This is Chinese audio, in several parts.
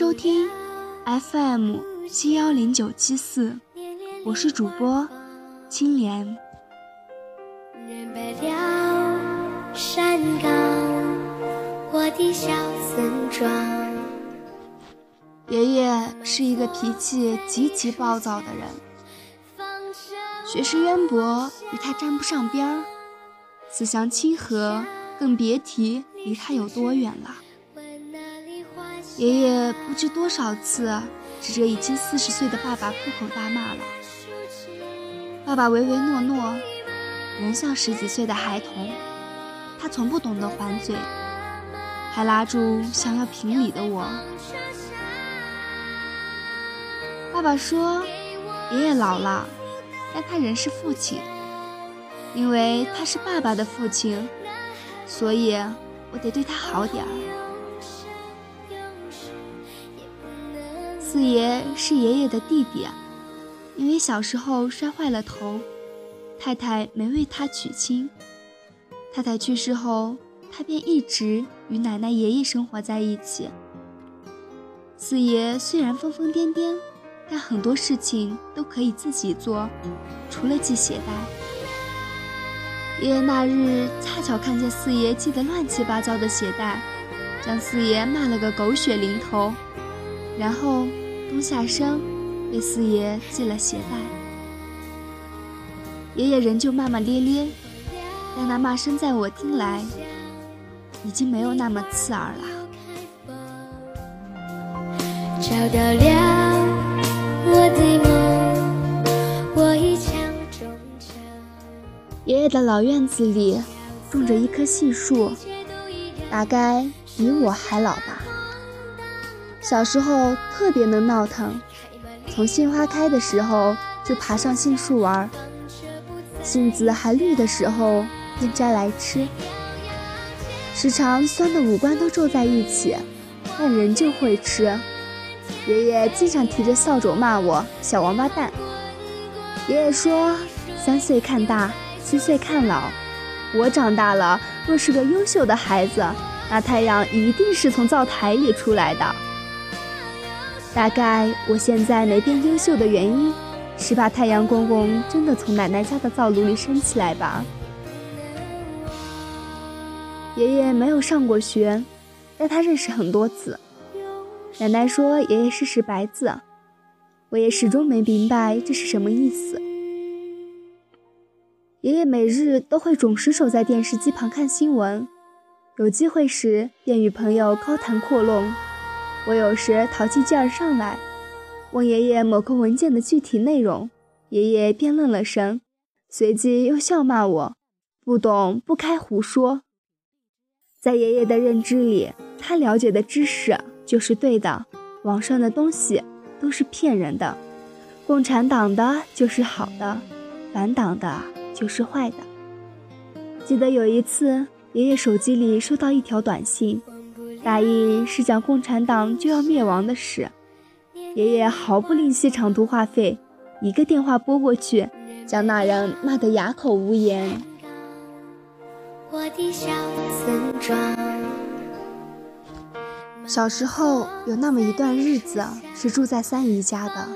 迎收听 FM 七幺零九七四，我是主播青莲。忍不了山岗，我的小村庄爷爷是一个脾气极其暴躁的人，学识渊博与他沾不上边儿，思想亲和更别提离他有多远了。爷爷不知多少次指着已经四十岁的爸爸破口大骂了。爸爸唯唯诺诺，仍像十几岁的孩童。他从不懂得还嘴，还拉住想要评理的我。爸爸说：“爷爷老了，但他仍是父亲，因为他是爸爸的父亲，所以我得对他好点儿。”四爷是爷爷的弟弟，因为小时候摔坏了头，太太没为他娶亲。太太去世后，他便一直与奶奶、爷爷生活在一起。四爷虽然疯疯癫癫，但很多事情都可以自己做，除了系鞋带。爷爷那日恰巧看见四爷系得乱七八糟的鞋带，将四爷骂了个狗血淋头，然后。冬下生，为四爷系了鞋带。爷爷仍旧骂骂咧咧，但那骂声在我听来，已经没有那么刺耳了。找到了我的梦，我已强中成。爷爷的老院子里种着一棵杏树，大概比我还老吧。小时候特别能闹腾，从杏花开的时候就爬上杏树玩，杏子还绿的时候便摘来吃，时常酸的五官都皱在一起，但仍旧会吃。爷爷经常提着扫帚骂我小王八蛋。爷爷说：“三岁看大，七岁看老，我长大了若是个优秀的孩子，那太阳一定是从灶台里出来的。”大概我现在没变优秀的原因，是怕太阳公公真的从奶奶家的灶炉里升起来吧。爷爷没有上过学，但他认识很多字。奶奶说爷爷是识白字，我也始终没明白这是什么意思。爷爷每日都会准时守在电视机旁看新闻，有机会时便与朋友高谈阔论。我有时淘气劲儿上来，问爷爷某个文件的具体内容，爷爷便愣了神，随即又笑骂我不懂不开胡说。在爷爷的认知里，他了解的知识就是对的，网上的东西都是骗人的，共产党的就是好的，反党的就是坏的。记得有一次，爷爷手机里收到一条短信。大意是讲共产党就要灭亡的事，爷爷毫不吝惜长途话费，一个电话拨过去，将那人骂得哑口无言。小时候有那么一段日子是住在三姨家的，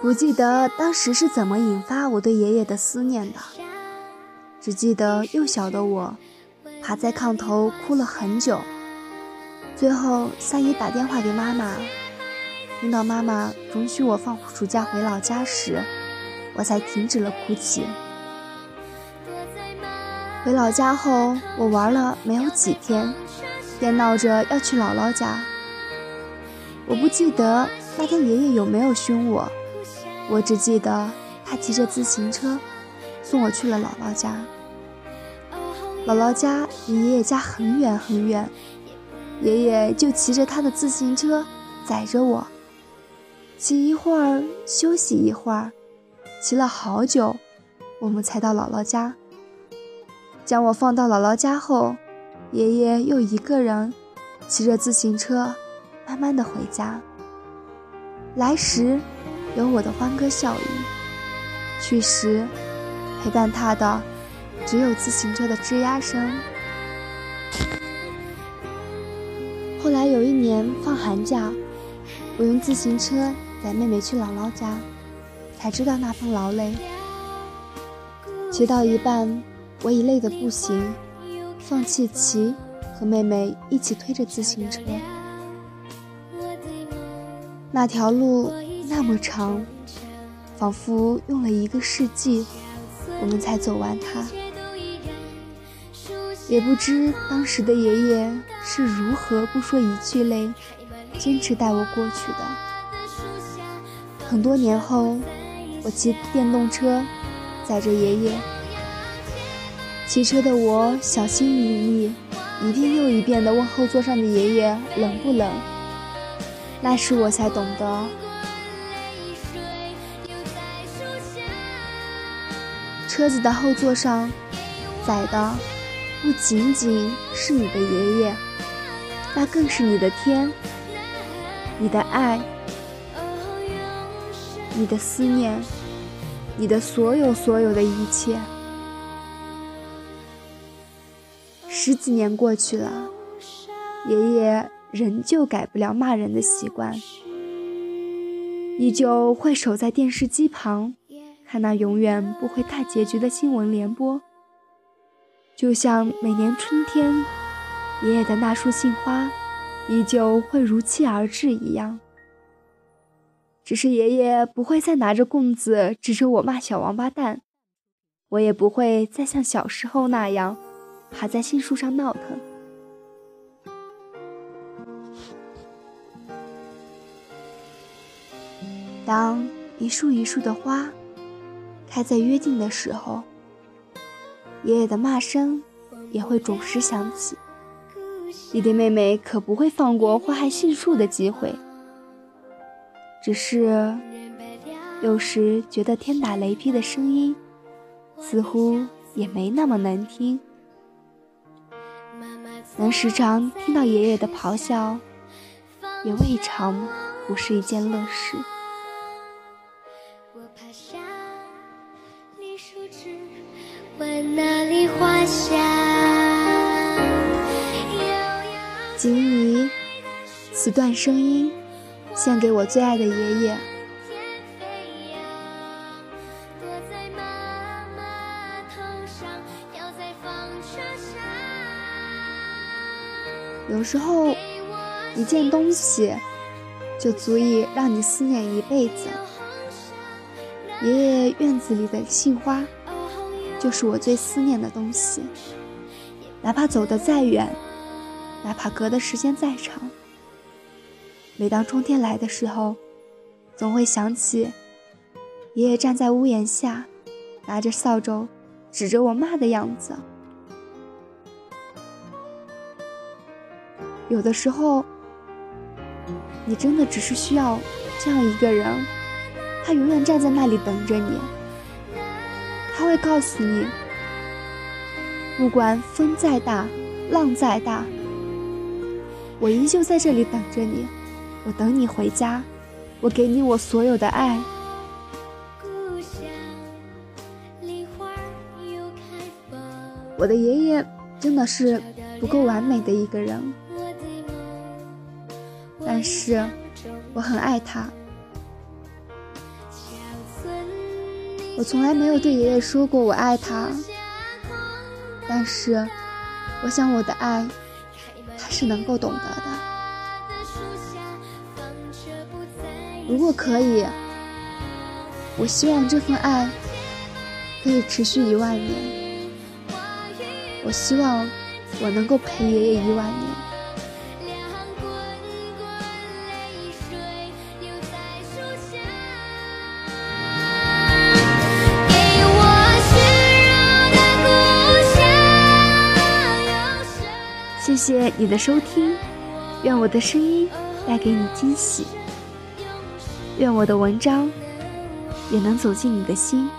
不记得当时是怎么引发我对爷爷的思念的，只记得幼小的我趴在炕头哭了很久。最后，三姨打电话给妈妈，听到妈妈容许我放暑假回老家时，我才停止了哭泣。回老家后，我玩了没有几天，便闹着要去姥姥家。我不记得那天爷爷有没有凶我，我只记得他骑着自行车送我去了姥姥家。姥姥家离爷爷家很远很远。爷爷就骑着他的自行车载着我，骑一会儿休息一会儿，骑了好久，我们才到姥姥家。将我放到姥姥家后，爷爷又一个人骑着自行车慢慢的回家。来时有我的欢歌笑语，去时陪伴他的只有自行车的吱呀声。后来有一年。放寒假，我用自行车载妹妹去姥姥家，才知道那份劳累。骑到一半，我已累得不行，放弃骑，和妹妹一起推着自行车。那条路那么长，仿佛用了一个世纪，我们才走完它。也不知当时的爷爷是如何不说一句累，坚持带我过去的。很多年后，我骑电动车载着爷爷，骑车的我小心翼翼，一遍又一遍地问后座上的爷爷冷不冷。那时我才懂得，车子的后座上载的。不仅仅是你的爷爷，那更是你的天，你的爱，你的思念，你的所有所有的一切。十几年过去了，爷爷仍旧改不了骂人的习惯，依旧会守在电视机旁，看那永远不会大结局的新闻联播。就像每年春天，爷爷的那束杏花依旧会如期而至一样。只是爷爷不会再拿着棍子指着我骂小王八蛋，我也不会再像小时候那样爬在杏树上闹腾。当一束一束的花开在约定的时候。爷爷的骂声也会准时响起，弟弟妹妹可不会放过祸害杏树的机会。只是有时觉得天打雷劈的声音，似乎也没那么难听。能时常听到爷爷的咆哮，也未尝不是一件乐事。仅以此段声音献给我最爱的爷爷。有时候，一件东西就足以让你思念一辈子。爷爷院子里的杏花。就是我最思念的东西，哪怕走得再远，哪怕隔的时间再长。每当春天来的时候，总会想起爷爷站在屋檐下，拿着扫帚指着我骂的样子。有的时候，你真的只是需要这样一个人，他永远站在那里等着你。会告诉你，不管风再大，浪再大，我依旧在这里等着你。我等你回家，我给你我所有的爱。我的爷爷真的是不够完美的一个人，但是我很爱他。我从来没有对爷爷说过我爱他，但是我想我的爱他是能够懂得的。如果可以，我希望这份爱可以持续一万年。我希望我能够陪爷爷一万年。谢谢你的收听，愿我的声音带给你惊喜，愿我的文章也能走进你的心。